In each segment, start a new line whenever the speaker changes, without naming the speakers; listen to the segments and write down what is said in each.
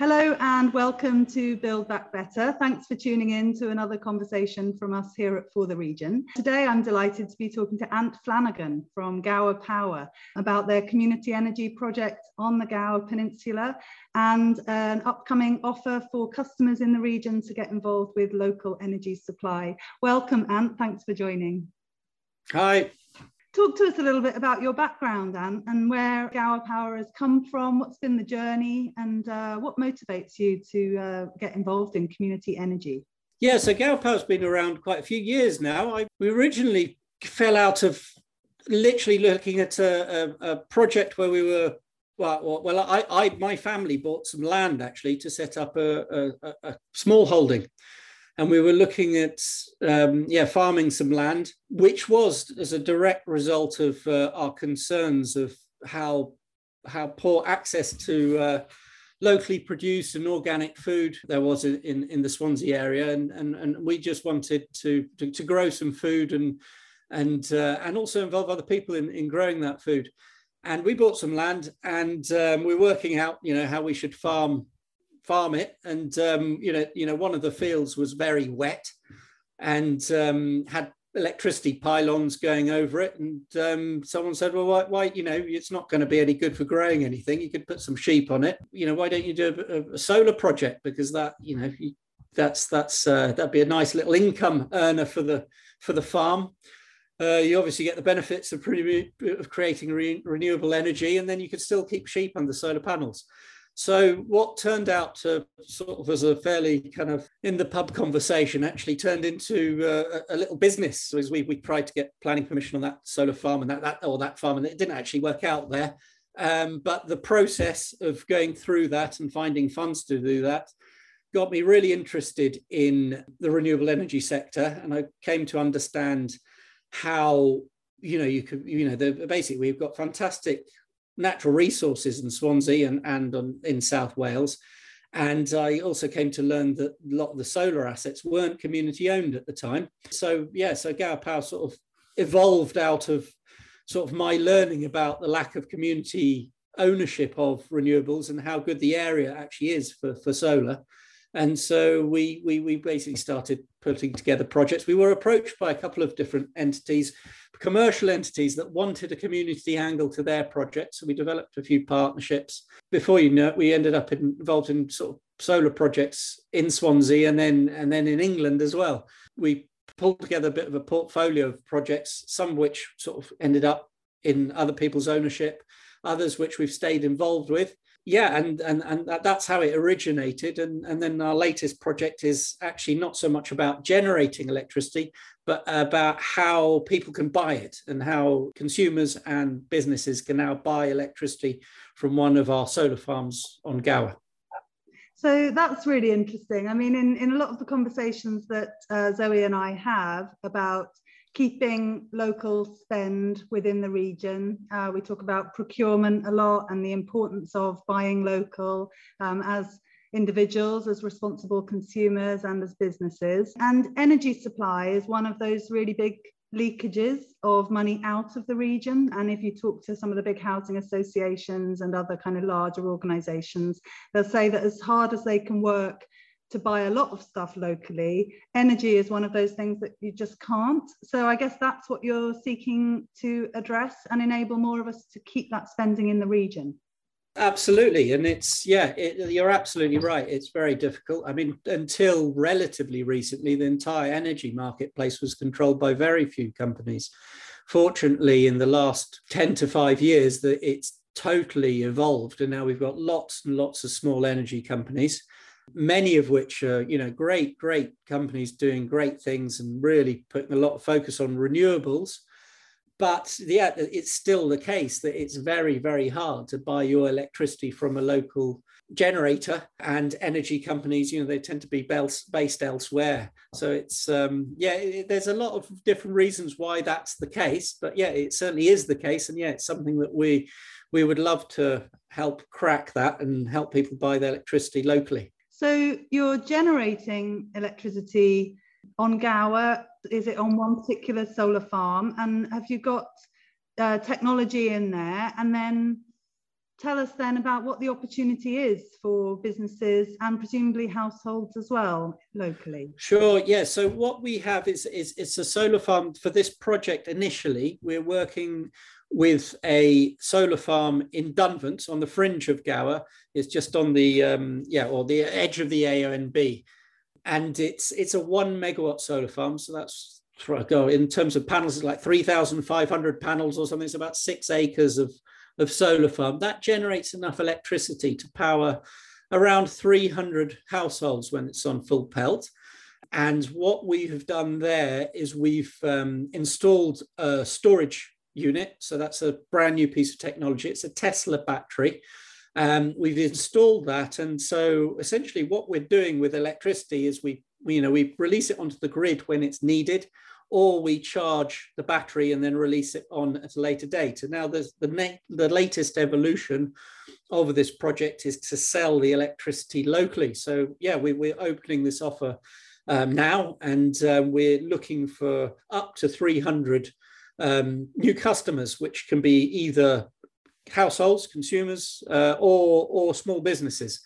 Hello and welcome to Build Back Better. Thanks for tuning in to another conversation from us here at For the Region. Today I'm delighted to be talking to Ant Flanagan from Gower Power about their community energy project on the Gower Peninsula and an upcoming offer for customers in the region to get involved with local energy supply. Welcome Ant, thanks for joining.
Hi,
Talk to us a little bit about your background, Ant, and where Gower Power has come from, what's been the journey, and uh, what motivates you to uh, get involved in community energy?
Yeah, so Gower Power's been around quite a few years now. I, we originally fell out of literally looking at a, a, a project where we were well, well, I, I, my family bought some land actually to set up a, a, a small holding, and we were looking at um, yeah farming some land, which was as a direct result of uh, our concerns of how how poor access to uh, locally produced and organic food there was in, in the Swansea area, and, and, and we just wanted to, to, to grow some food and and uh, and also involve other people in, in growing that food. And we bought some land, and um, we're working out, you know, how we should farm farm it, and um, you know, you know, one of the fields was very wet and um, had electricity pylons going over it. And um, someone said, "Well, why, why, You know, it's not going to be any good for growing anything. You could put some sheep on it. You know, why don't you do a, a solar project? Because that, you know, you, that's that's uh, that'd be a nice little income earner for the for the farm." Uh, you obviously get the benefits of, of creating re renewable energy, and then you could still keep sheep under solar panels. So what turned out to sort of as a fairly kind of in the pub conversation actually turned into uh, a, little business. As we we tried to get planning permission on that solar farm and that that or that farm, and it didn't actually work out there. Um, but the process of going through that and finding funds to do that got me really interested in the renewable energy sector, and I came to understand how you know you could you know the, basically we've got fantastic natural resources in Swansea and, and on, in South Wales. And I also came to learn that a lot of the solar assets weren't community owned at the time. So, yeah, so Gower Power sort of evolved out of sort of my learning about the lack of community ownership of renewables and how good the area actually is for, for solar. And so we, we, we basically started putting together projects. We were approached by a couple of different entities, commercial entities that wanted a community angle to their projects. So we developed a few partnerships. Before you know it, we ended up involved in sort of solar projects in Swansea and then and then in England as well. We pulled together a bit of a portfolio of projects, some which sort of ended up in other people's ownership, others which we've stayed involved with yeah, and and and that's how it originated. And and then our latest project is actually not so much about generating electricity, but about how people can buy it and how consumers and businesses can now buy electricity from one of our solar farms on Gower.
So that's really interesting. I mean, in, in a lot of the conversations that uh, Zoe and I have about keeping local spend within the region. Uh, we talk about procurement a lot and the importance of buying local um, as individuals, as responsible consumers and as businesses. And energy supply is one of those really big leakages of money out of the region. And if you talk to some of the big housing associations and other kind of larger organizations, they'll say that as hard as they can work to buy a lot of stuff locally, energy is one of those things that you just can't. So I guess that's what you're seeking to address and enable more of us to keep that spending in the region.
Absolutely. And it's, yeah, it, you're absolutely right. It's very difficult. I mean, until relatively recently, the entire energy marketplace was controlled by very few companies. Fortunately, in the last 10 to five years, that it's totally evolved. And now we've got lots and lots of small energy companies many of which are you know great great companies doing great things and really putting a lot of focus on renewables. But yeah it's still the case that it's very very hard to buy your electricity from a local generator and energy companies you know they tend to be based elsewhere. So it's um yeah it, there's a lot of different reasons why that's the case but yeah it certainly is the case. And yeah it's something that we we would love to help crack that and help people buy their electricity locally
so you're generating electricity on Gower. Is it on one particular solar farm? And have you got uh, technology in there? And then tell us then about what the opportunity is for businesses and presumably households as well locally?
Sure, yeah. So what we have is, is it's a solar farm for this project initially. We're working with a solar farm in Dunvant on the fringe of Gower. It's just on the um, yeah, or the edge of the AONB. And it's it's a one megawatt solar farm. So that's go in terms of panels, it's like 3,500 panels or something. It's about six acres of of solar farm, that generates enough electricity to power around 300 households when it's on full pelt. And what we have done there is we've um, installed a storage unit. So that's a brand new piece of technology. It's a Tesla battery. Um, we've installed that. And so essentially what we're doing with electricity is we, we, you know, we release it onto the grid when it's needed or we charge the battery and then release it on at a later date. And now there's the, the latest evolution of this project is to sell the electricity locally. So yeah, we, we're opening this offer um, now and um, we're looking for up to 300 um, new customers, which can be either households, consumers, uh, or, or small businesses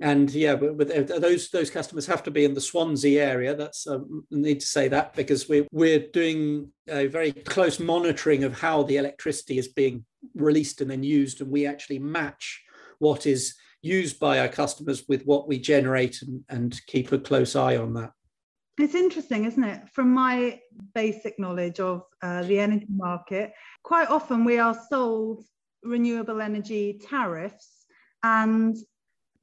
and yeah, but, those those customers have to be in the Swansea area. That's I need to say that because we we're doing a very close monitoring of how the electricity is being released and then used, and we actually match what is used by our customers with what we generate and, and keep a close eye on that.
It's interesting, isn't it? From my basic knowledge of uh, the energy market, quite often we are sold renewable energy tariffs and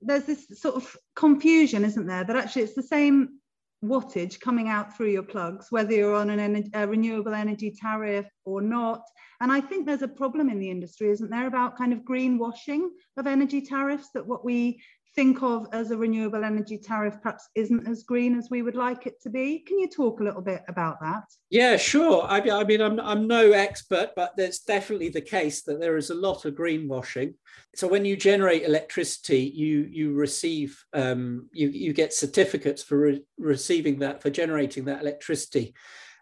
there's this sort of confusion, isn't there? That actually it's the same wattage coming out through your plugs, whether you're on an a renewable energy tariff or not. And I think there's a problem in the industry, isn't there, about kind of greenwashing of energy tariffs, that what we think of as a renewable energy tariff perhaps isn't as green as we would like it to be. Can you talk a little bit about that?
Yeah, sure. I, I mean, I'm, I'm no expert, but there's definitely the case that there is a lot of greenwashing. So when you generate electricity, you you receive um, you you get certificates for re- receiving that for generating that electricity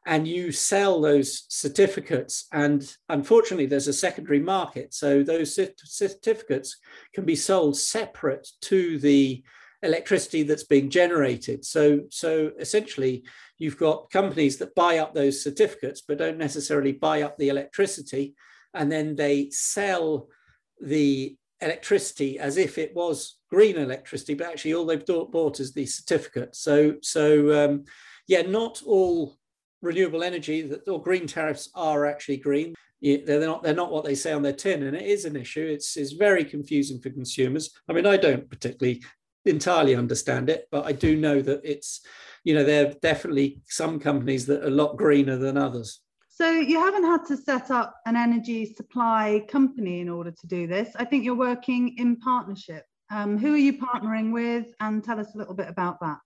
and you sell those certificates. And unfortunately, there's a secondary market. So those certificates can be sold separate to the electricity that's being generated. So, so essentially, you've got companies that buy up those certificates, but don't necessarily buy up the electricity. And then they sell the electricity as if it was green electricity, but actually all they've bought is the certificate. So, so um, yeah, not all renewable energy that or green tariffs are actually green. They're not they're not what they say on their tin, and it is an issue. It's it's very confusing for consumers. I mean, I don't particularly entirely understand it, but I do know that it's you know there are definitely some companies that are a lot greener than others.
So you haven't had to set up an energy supply company in order to do this. I think you're working in partnership. Um, who are you partnering with? And tell us a little bit about that.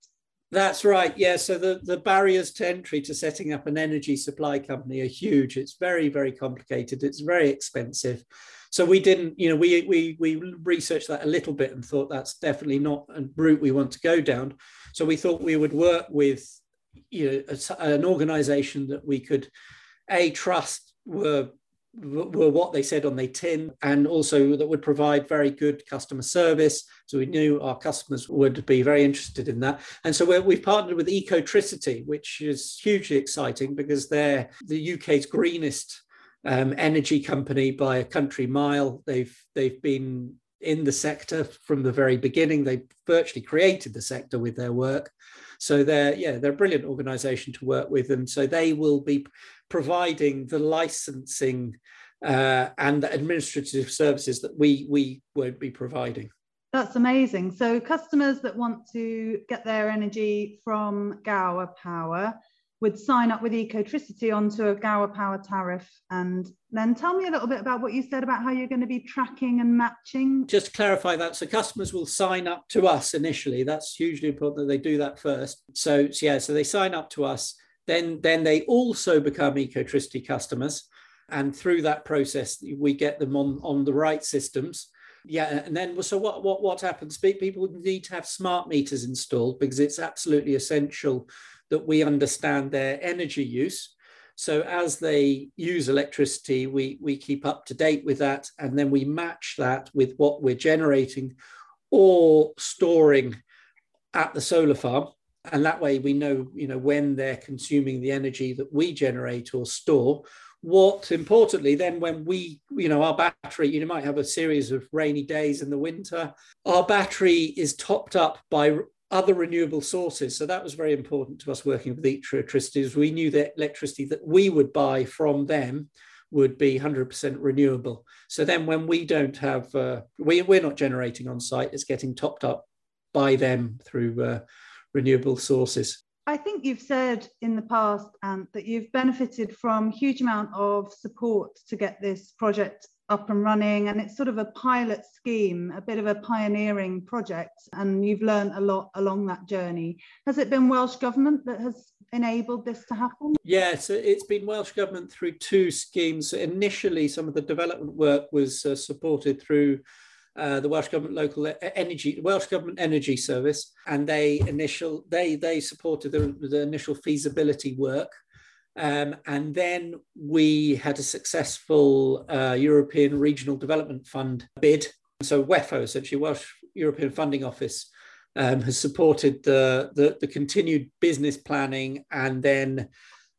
That's right. Yeah. So the, the barriers to entry to setting up an energy supply company are huge. It's very, very complicated. It's very expensive. So we didn't, you know, we we we researched that a little bit and thought that's definitely not a route we want to go down. So we thought we would work with, you know, a, an organisation that we could, a trust were were what they said on their tin and also that would provide very good customer service. So we knew our customers would be very interested in that. And so we've partnered with ecotricity which is hugely exciting because they're the uk's greenest um, energy company by a country mile. They've they've been in the sector from the very beginning they virtually created the sector with their work so they're yeah they're a brilliant organization to work with and so they will be providing the licensing uh, and the administrative services that we we won't be providing.
That's amazing. So customers that want to get their energy from Gower Power would sign up with Ecotricity onto a Gower Power tariff. And then tell me a little bit about what you said about how you're going to be tracking and matching.
Just to clarify that, so customers will sign up to us initially. That's hugely important that they do that first. So, yeah, so they sign up to us then, then they also become Ecotricity customers. And through that process, we get them on, on the right systems. Yeah, and then so what what what happens? People need to have smart meters installed because it's absolutely essential that we understand their energy use. So as they use electricity, we, we keep up to date with that, and then we match that with what we're generating or storing at the solar farm. And that way we know, you know, when they're consuming the energy that we generate or store. What importantly, then when we, you know, our battery, you might have a series of rainy days in the winter, our battery is topped up by other renewable sources. So that was very important to us working with Ecotricity. Is we knew that electricity that we would buy from them would be 100% renewable. So then when we don't have, uh, we, we're not generating on site, it's getting topped up by them through uh, renewable sources.
I think you've said in the past, and that you've benefited from huge amount of support to get this project up and running and it's sort of a pilot scheme a bit of a pioneering project and you've learned a lot along that journey. Has it been welsh government that has enabled this to happen?
Yes it's been welsh government through two schemes. Initially some of the development work was uh, supported through uh, the Welsh Government Local Energy, Welsh Government Energy Service, and they initial they they supported the, the initial feasibility work, um, and then we had a successful uh, European Regional Development Fund bid. So WEFO, essentially Welsh European Funding Office, um, has supported the, the, the continued business planning and then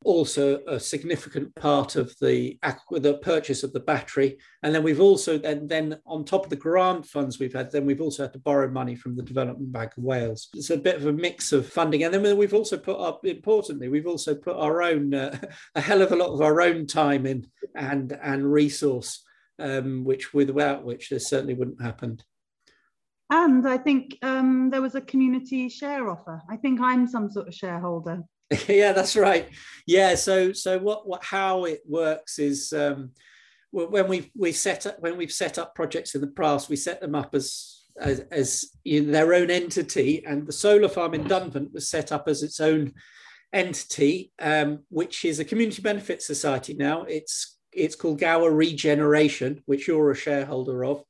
also a significant part of the the purchase of the battery and then we've also then then on top of the grant funds we've had then we've also had to borrow money from the development bank of wales it's a bit of a mix of funding and then we've also put up importantly we've also put our own uh, a hell of a lot of our own time in and and resource um, which without which this certainly wouldn't happen
and I think um, there was a community share offer. I think I'm some sort of shareholder.
yeah, that's right. Yeah, so so what what how it works is um, when we we set up when we've set up projects in the past, we set them up as as, as in their own entity, and the solar farm in Dunvant was set up as its own entity, um, which is a community benefit society now. It's it's called Gower Regeneration, which you're a shareholder of.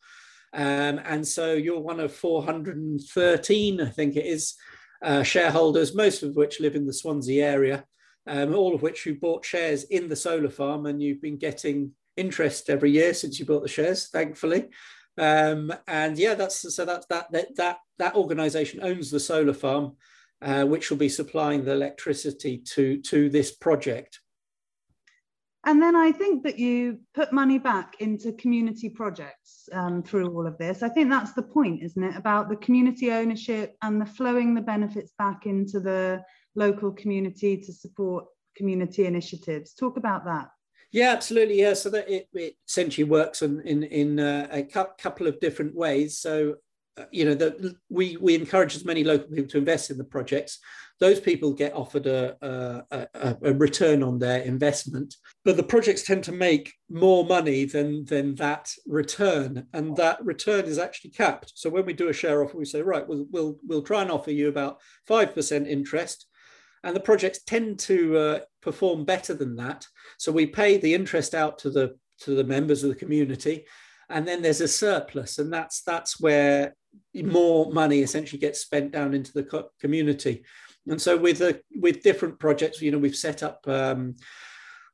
Um, and so you're one of 413, I think it is, uh, shareholders, most of which live in the Swansea area, um, all of which who bought shares in the solar farm, and you've been getting interest every year since you bought the shares, thankfully. Um, and yeah, that's so that's that that that that organisation owns the solar farm, uh, which will be supplying the electricity to to this project.
And then I think that you put money back into community projects um, through all of this. I think that's the point, isn't it? About the community ownership and the flowing the benefits back into the local community to support community initiatives. Talk about that.
Yeah, absolutely. Yeah, so that it, it essentially works in in, in uh, a couple of different ways. So you know that we we encourage as many local people to invest in the projects those people get offered a, a, a, a, return on their investment. But the projects tend to make more money than, than that return. And that return is actually capped. So when we do a share offer, we say, right, we'll, we'll, we'll try and offer you about 5% interest. And the projects tend to uh, perform better than that. So we pay the interest out to the, to the members of the community. And then there's a surplus. And that's, that's where more money essentially gets spent down into the community. And so with a, with different projects, you know, we've set up um,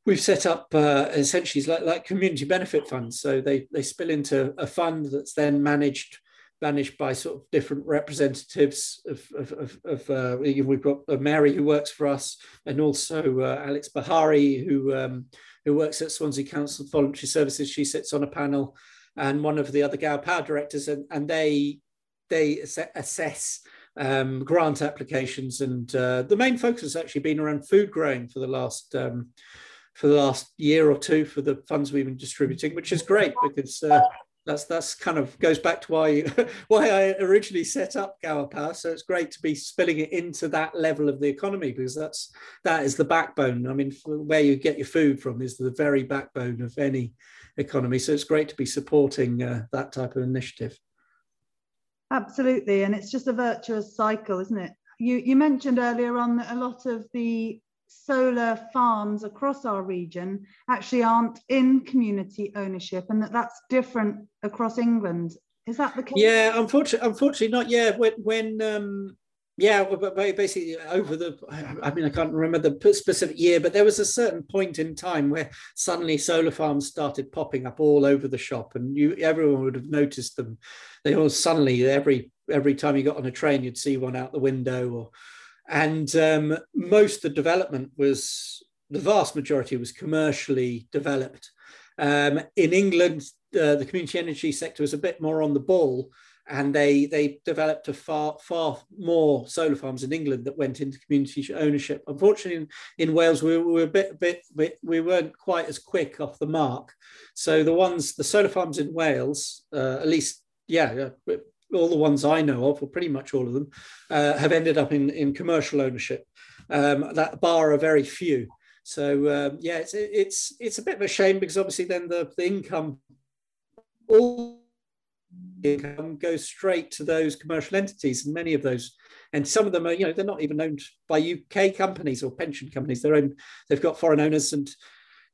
we've set up uh, essentially like, like community benefit funds. So they they spill into a fund that's then managed managed by sort of different representatives of, of, of, of uh, we've got Mary who works for us and also uh, Alex Bahari who um, who works at Swansea Council Voluntary Services. She sits on a panel and one of the other Gower Power directors and, and they they assess um, grant applications, and uh, the main focus has actually been around food growing for the last um, for the last year or two for the funds we've been distributing, which is great because uh, that's that's kind of goes back to why why I originally set up Gower Power. So it's great to be spilling it into that level of the economy because that's that is the backbone. I mean, where you get your food from is the very backbone of any economy. So it's great to be supporting uh, that type of initiative.
Absolutely, and it's just a virtuous cycle, isn't it? You, you mentioned earlier on that a lot of the solar farms across our region actually aren't in community ownership and that that's different across England. Is that the case?
Yeah, unfortunately, unfortunately not. Yeah, when when um, yeah, but basically over the, I mean, I can't remember the specific year, but there was a certain point in time where suddenly solar farms started popping up all over the shop, and you everyone would have noticed them. They all suddenly every every time you got on a train, you'd see one out the window, or and um, most of the development was the vast majority was commercially developed. Um, in England, uh, the community energy sector was a bit more on the ball and they they developed a far far more solar farms in England that went into community ownership. Unfortunately, in, in Wales, we, we were a bit, bit, bit we weren't quite as quick off the mark. So the ones the solar farms in Wales, uh, at least yeah, all the ones I know of, or pretty much all of them, uh, have ended up in in commercial ownership. Um, that bar are very few. So um, yeah, it's it's it's a bit of a shame because obviously then the, the income all income goes straight to those commercial entities, and many of those, and some of them are, you know, they're not even owned by UK companies or pension companies. They're owned, they've got foreign owners, and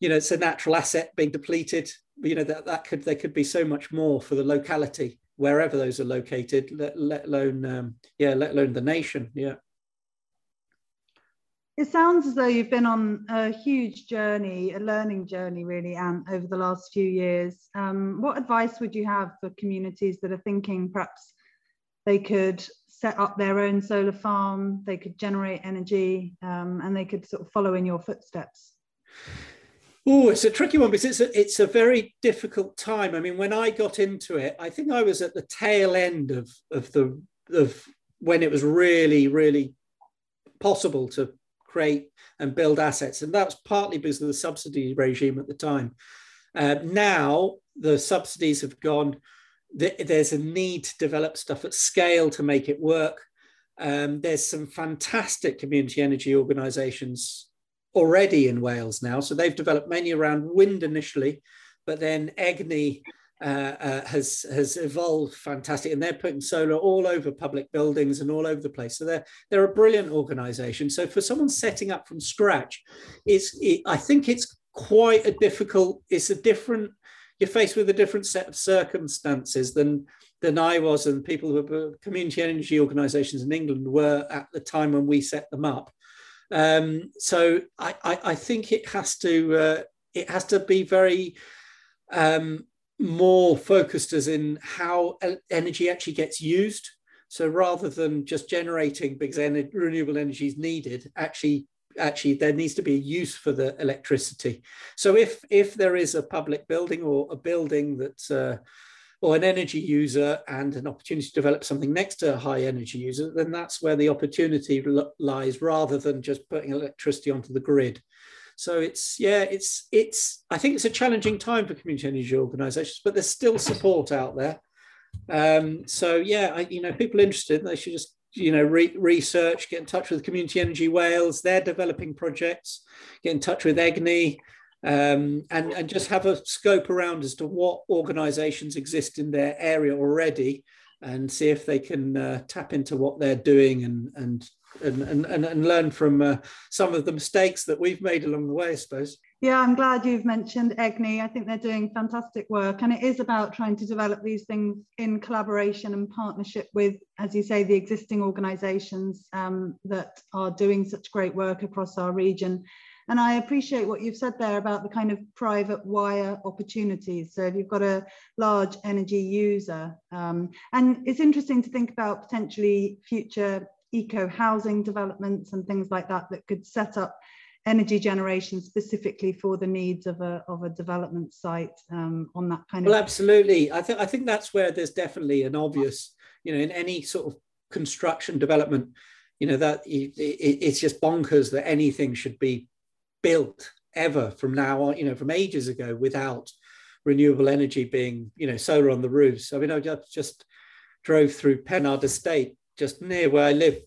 you know, it's a natural asset being depleted. You know, that that could there could be so much more for the locality wherever those are located, let, let alone, um, yeah, let alone the nation. Yeah.
It sounds as though you've been on a huge journey, a learning journey, really, Ant, over the last few years. Um, what advice would you have for communities that are thinking perhaps they could set up their own solar farm, they could generate energy, um, and they could sort of follow in your footsteps?
Oh, it's a tricky one because it's a, it's a very difficult time. I mean, when I got into it, I think I was at the tail end of of the of when it was really, really possible to create and build assets. And that's partly because of the subsidy regime at the time. Uh, now the subsidies have gone, there's a need to develop stuff at scale to make it work. Um, there's some fantastic community energy organizations already in Wales now. So they've developed many around wind initially, but then EGNI uh, uh, has has evolved fantastic, and they're putting solar all over public buildings and all over the place. So they're they're a brilliant organisation. So for someone setting up from scratch, it's it, I think it's quite a difficult. It's a different. You're faced with a different set of circumstances than than I was, and people who were community energy organisations in England were at the time when we set them up. Um, so I, I, I, think it has to uh, it has to be very um, more focused as in how energy actually gets used. So rather than just generating because renewable energy is needed, actually actually there needs to be a use for the electricity. So if if there is a public building or a building that's uh, or an energy user and an opportunity to develop something next to a high energy user, then that's where the opportunity lies rather than just putting electricity onto the grid. So it's yeah, it's it's I think it's a challenging time for community energy organisations, but there's still support out there. Um, so yeah, I, you know, people interested, they should just you know re- research, get in touch with Community Energy Wales. They're developing projects. Get in touch with EGNI. Um, and, and just have a scope around as to what organizations exist in their area already and see if they can uh, tap into what they're doing and, and and, and, and learn from uh, some of the mistakes that we've made along the way, I suppose.
Yeah, I'm glad you've mentioned EGNI. I think they're doing fantastic work, and it is about trying to develop these things in collaboration and partnership with, as you say, the existing organisations um, that are doing such great work across our region. And I appreciate what you've said there about the kind of private wire opportunities. So if you've got a large energy user, um, and it's interesting to think about potentially future eco housing developments and things like that that could set up energy generation specifically for the needs of a, of a development site um, on that kind
of well absolutely. I think i think that's where there's definitely an obvious you know in any sort of construction development you know that it, it, it's just bonkers that anything should be built ever from now on you know from ages ago without renewable energy being you know solar on the roofs. I mean i just, just drove through Penarth Estate just near where I live.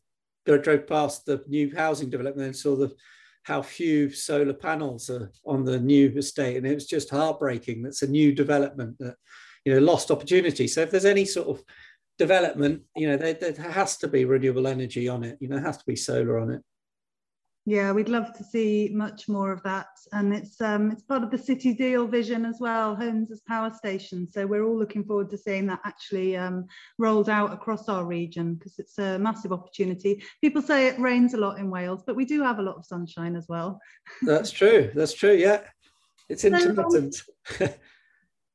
I drove past the new housing development and saw the how few solar panels are on the new estate, and it was just heartbreaking. That's a new development that you know lost opportunity. So if there's any sort of development, you know, there, there has to be renewable energy on it. You know, has to be solar on it.
Yeah, we'd love to see much more of that, and it's um, it's part of the City Deal vision as well, homes as power stations. So we're all looking forward to seeing that actually um, rolled out across our region because it's a massive opportunity. People say it rains a lot in Wales, but we do have a lot of sunshine as well.
That's true. That's true. Yeah, it's intermittent.
So, um,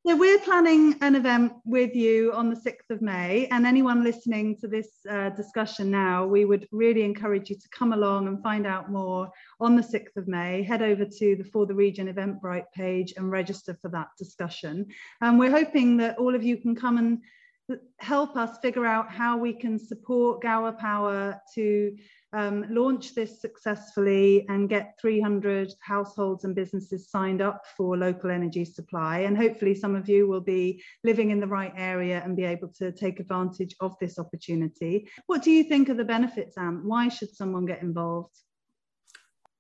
So we're planning an event with you on the 6th of May and anyone listening to this uh, discussion now, we would really encourage you to come along and find out more on the 6th of May. Head over to the For the Region Eventbrite page and register for that discussion. And we're hoping that all of you can come and help us figure out how we can support Gower Power to um, launch this successfully and get 300 households and businesses signed up for local energy supply. And hopefully some of you will be living in the right area and be able to take advantage of this opportunity. What do you think are the benefits, Ant? Why should someone get involved?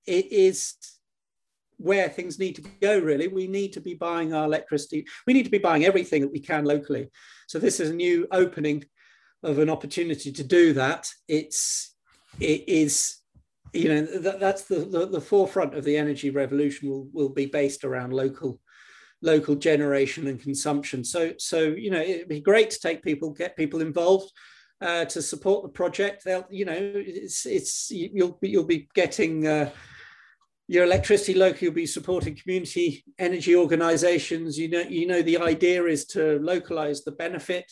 It is where things need to go really we need to be buying our electricity we need to be buying everything that we can locally so this is a new opening of an opportunity to do that it's it is you know that, that's the, the, the forefront of the energy revolution will will be based around local local generation and consumption. So so you know it'd be great to take people get people involved uh, to support the project. They'll you know it's it's you'll be you'll be getting uh, your electricity local you'll be supporting community energy organizations. You know you know the idea is to localize the benefit.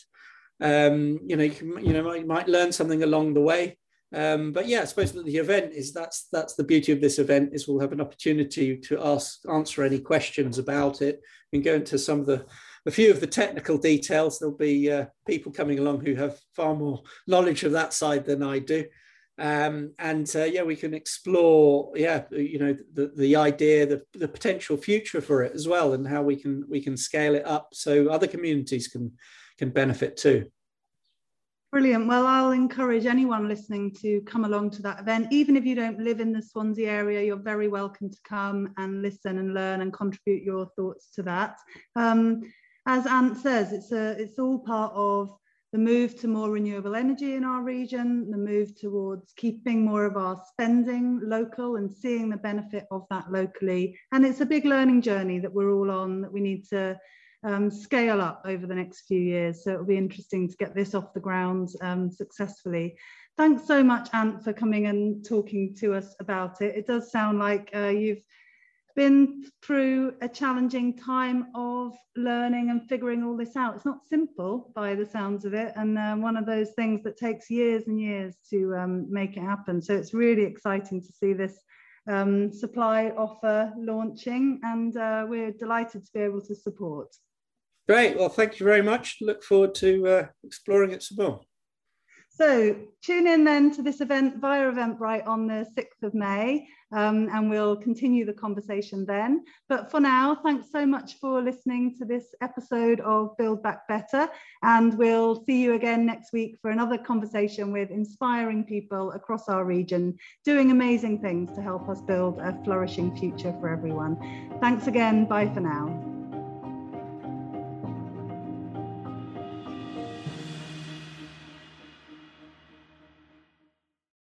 Um, you know you, can, you know you might learn something along the way um, but yeah, I suppose that the event is that's that's the beauty of this event is we'll have an opportunity to ask answer any questions about it and go into some of the a few of the technical details. There'll be uh, people coming along who have far more knowledge of that side than I do. Um, and uh, yeah, we can explore, yeah, you know, the, the idea, the, the potential future for it as well, and how we can we can scale it up so other communities can can benefit too.
Brilliant. Well, I'll encourage anyone listening to come along to that event. Even if you don't live in the Swansea area, you're very welcome to come and listen and learn and contribute your thoughts to that. Um, as Ant says, it's, a, it's all part of the move to more renewable energy in our region, the move towards keeping more of our spending local and seeing the benefit of that locally. And it's a big learning journey that we're all on that we need to um, scale up over the next few years. So it'll be interesting to get this off the ground um, successfully. Thanks so much, Ant, for coming and talking to us about it. It does sound like uh, you've been through a challenging time of learning and figuring all this out. It's not simple by the sounds of it, and uh, one of those things that takes years and years to um, make it happen. So it's really exciting to see this um, supply offer launching, and uh, we're delighted to be able to support.
Great. Well, thank you very much. Look forward to uh, exploring it some more.
So tune in then to this event via Eventbrite on the 6th of May, um, and we'll continue the conversation then. But for now, thanks so much for listening to this episode of Build Back Better, and we'll see you again next week for another conversation with inspiring people across our region, doing amazing things to help us build a flourishing future for everyone. Thanks again. Bye for now.